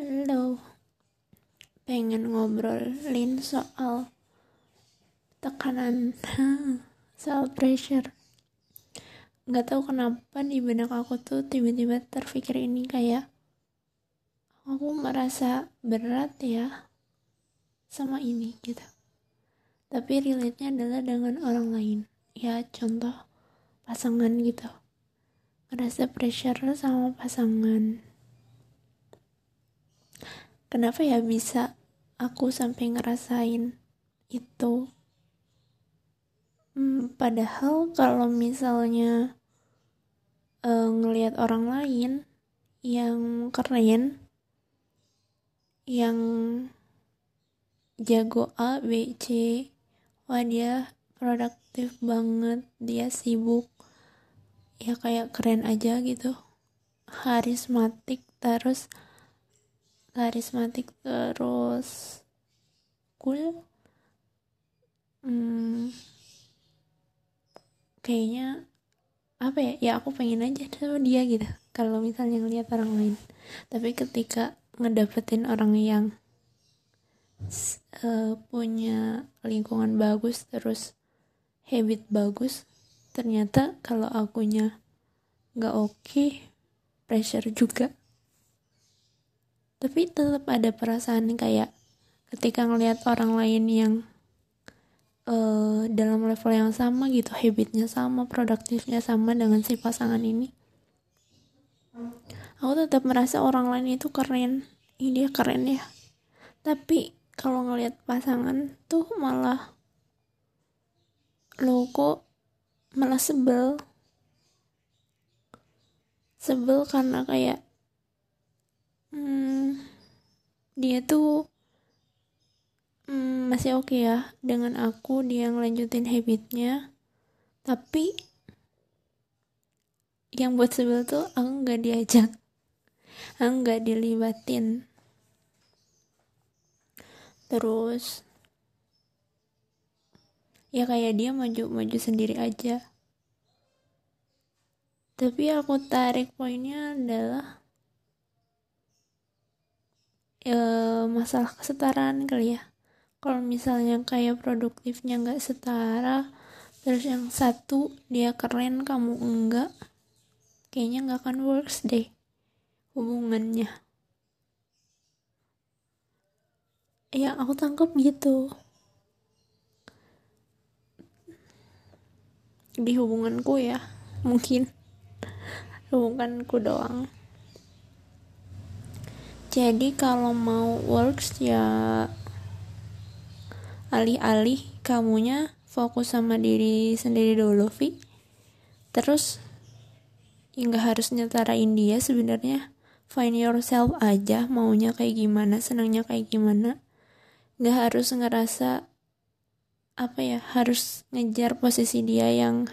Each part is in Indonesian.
Halo, pengen ngobrolin soal tekanan, soal pressure. Gak tahu kenapa di benak aku tuh tiba-tiba terpikir ini kayak aku merasa berat ya sama ini gitu. Tapi relate-nya adalah dengan orang lain. Ya contoh pasangan gitu. Ngerasa pressure sama pasangan kenapa ya bisa aku sampai ngerasain itu? Hmm, padahal kalau misalnya uh, ngelihat orang lain yang keren yang jago A, B, C wah dia produktif banget dia sibuk ya kayak keren aja gitu. Karismatik terus karismatik terus cool. Hmm, kayaknya apa ya? Ya aku pengen aja sama dia gitu kalau misalnya ngeliat orang lain. Tapi ketika ngedapetin orang yang uh, punya lingkungan bagus terus habit bagus ternyata kalau akunya nggak oke okay, pressure juga tapi tetap ada perasaan kayak ketika ngelihat orang lain yang uh, dalam level yang sama gitu habitnya sama produktifnya sama dengan si pasangan ini aku tetap merasa orang lain itu keren. Ini dia keren ya. Tapi kalau ngelihat pasangan tuh malah lo kok malah sebel. Sebel karena kayak hmm, dia tuh hmm, masih oke okay ya dengan aku dia ngelanjutin habitnya. Tapi yang buat sebel tuh aku nggak diajak. Aku nggak dilibatin. Terus ya kayak dia maju-maju sendiri aja. Tapi aku tarik poinnya adalah e, masalah kesetaraan kali ya. Kalau misalnya kayak produktifnya nggak setara terus yang satu dia keren kamu enggak kayaknya nggak akan works deh hubungannya. Yang aku tangkap gitu. Di hubunganku ya mungkin. Hubunganku doang jadi kalau mau works ya alih-alih kamunya fokus sama diri sendiri dulu Vi. Terus ya harus nyetarain dia sebenarnya find yourself aja maunya kayak gimana senangnya kayak gimana. Nggak harus ngerasa apa ya harus ngejar posisi dia yang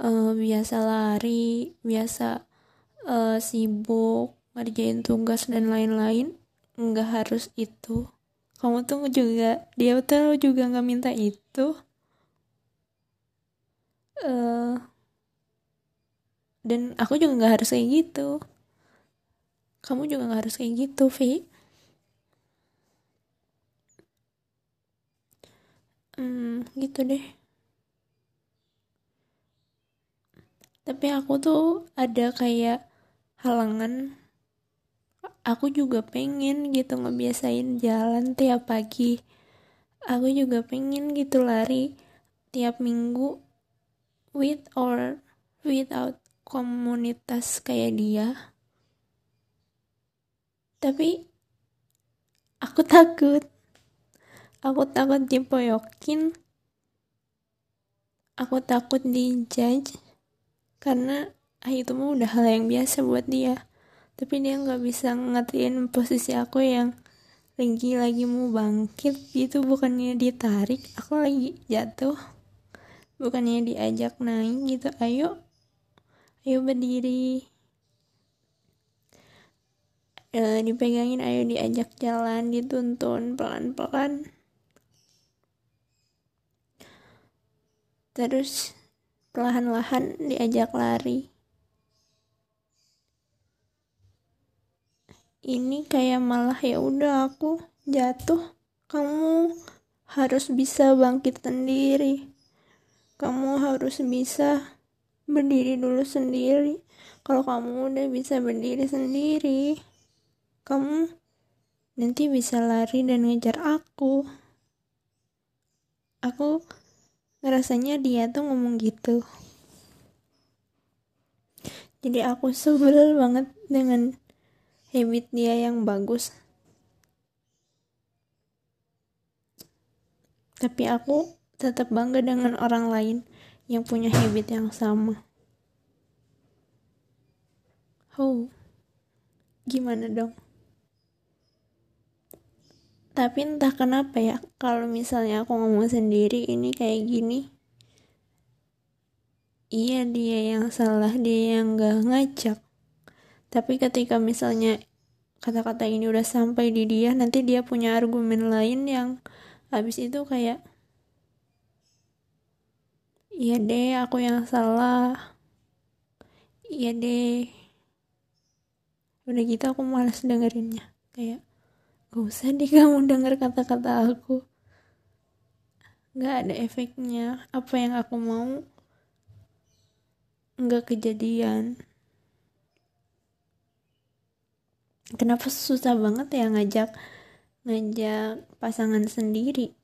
uh, biasa lari biasa uh, sibuk ngerjain tugas dan lain-lain nggak harus itu. Kamu tuh juga dia tuh juga nggak minta itu. Uh, dan aku juga nggak harus kayak gitu. Kamu juga nggak harus kayak gitu Vi hmm gitu deh. Tapi aku tuh ada kayak halangan aku juga pengen gitu ngebiasain jalan tiap pagi. Aku juga pengen gitu lari tiap minggu with or without komunitas kayak dia. Tapi aku takut. Aku takut dipoyokin. Aku takut dijudge karena ah itu mah udah hal yang biasa buat dia tapi dia nggak bisa ngertiin posisi aku yang lagi lagi mau bangkit gitu. Bukannya ditarik aku lagi jatuh. Bukannya diajak naik gitu. Ayo ayo berdiri. E, dipegangin ayo diajak jalan dituntun pelan-pelan. Terus perlahan-lahan diajak lari ini kayak malah ya udah aku jatuh. Kamu harus bisa bangkit sendiri. Kamu harus bisa berdiri dulu sendiri. Kalau kamu udah bisa berdiri sendiri kamu nanti bisa lari dan ngejar aku. Aku ngerasanya dia tuh ngomong gitu. Jadi aku sebel banget dengan habit dia yang bagus. Tapi aku tetap bangga dengan orang lain yang punya habit yang sama. Oh gimana dong? Tapi entah kenapa ya kalau misalnya aku ngomong sendiri ini kayak gini iya dia yang salah dia yang gak ngajak tapi ketika misalnya kata-kata ini udah sampai di dia nanti dia punya argumen lain yang habis itu kayak iya deh aku yang salah. Iya deh. Udah gitu aku malas dengerinnya. Kayak gak usah deh kamu denger kata-kata aku. Gak ada efeknya. Apa yang aku mau nggak kejadian kenapa susah banget ya ngajak ngajak pasangan sendiri?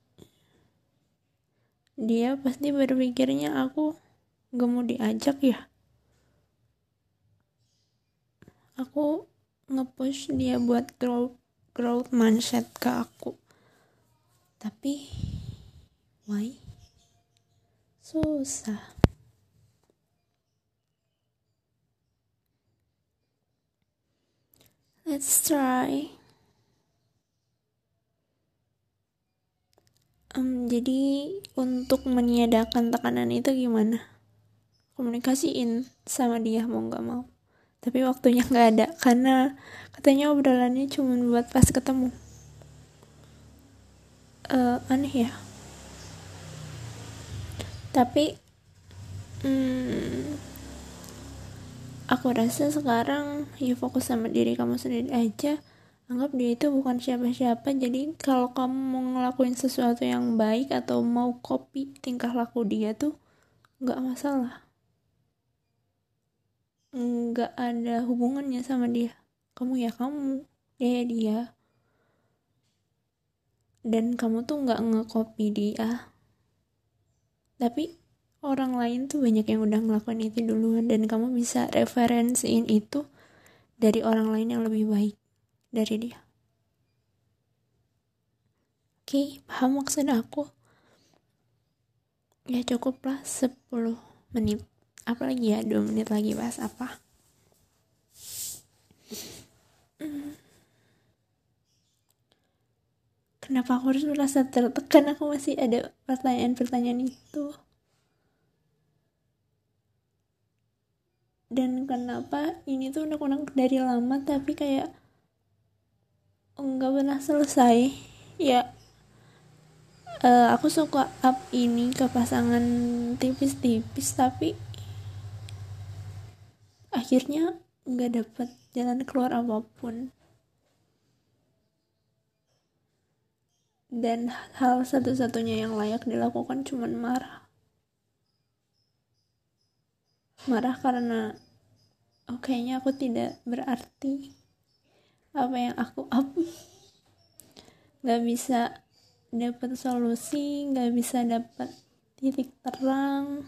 Dia pasti berpikirnya aku gak mau diajak ya. Aku ngepush dia buat growth growth mindset ke aku. Tapi why? Susah Let's try. Um, jadi untuk meniadakan tekanan itu gimana? Komunikasiin sama dia mau nggak mau. Tapi waktunya nggak ada karena katanya obrolannya cuma buat pas ketemu. Uh, aneh ya. Tapi hmm, aku rasa sekarang ya fokus sama diri kamu sendiri aja. Anggap dia itu bukan siapa-siapa. Jadi kalau kamu mau ngelakuin sesuatu yang baik atau mau copy tingkah laku dia tuh nggak masalah. Nggak ada hubungannya sama dia. Kamu ya kamu dia ya dia. Dan kamu tuh nggak ngekopi dia. Tapi orang lain tuh banyak yang udah ngelakuin itu duluan dan kamu bisa referensiin itu dari orang lain yang lebih baik dari dia. Oke, paham maksud aku? Ya cukuplah 10 menit. Apalagi ya 2 menit lagi bahas apa? Kenapa aku harus merasa tertekan? Aku masih ada pertanyaan-pertanyaan itu. Dan kenapa ini tuh unek-unek dari lama tapi kayak nggak pernah selesai. Ya uh, aku suka up ini ke pasangan tipis-tipis tapi akhirnya nggak dapet jalan keluar apa pun. Dan hal satu-satunya yang layak dilakukan cuman marah. Marah karena oh kayaknya aku tidak berarti apa yang aku up nggak bisa dapat solusi nggak bisa dapat titik terang.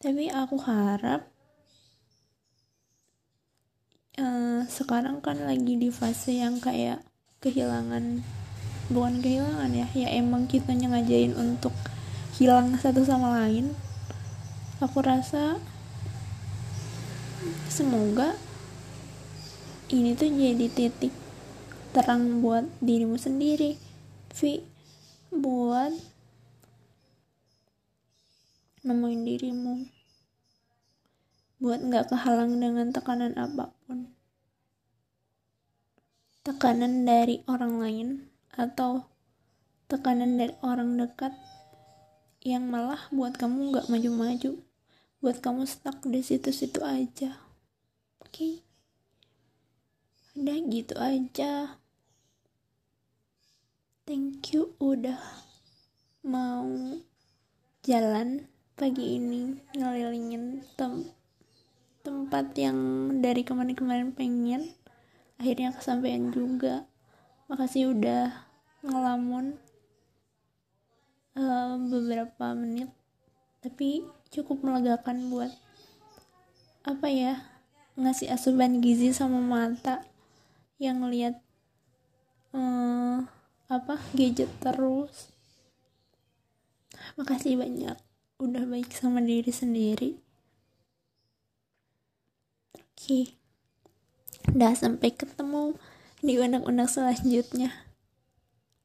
Tapi aku harap uh, sekarang kan lagi di fase yang kayak kehilangan bukan kehilangan ya ya emang kita ngajain untuk hilang satu sama lain aku rasa semoga ini tuh jadi titik terang buat dirimu sendiri Vi buat nemuin dirimu. Buat nggak kehalang dengan tekanan apa pun. Tekanan dari orang lain atau tekanan dari orang dekat yang malah buat kamu nggak maju-maju. Buat kamu stuck di situ-situ aja. Oke? Okay? udah gitu aja. Thank you udah mau jalan pagi ini ngelilingin tem tempat yang dari kemarin-kemarin pengen. Akhirnya kesampaian juga. Makasih udah ngelamun beberapa menit tapi cukup melegakan buat apa ya ngasih asupan gizi sama mata yang lihat uh, apa gadget terus. Makasih banyak udah baik sama diri sendiri. Oke udah sampai ketemu di undang-undang selanjutnya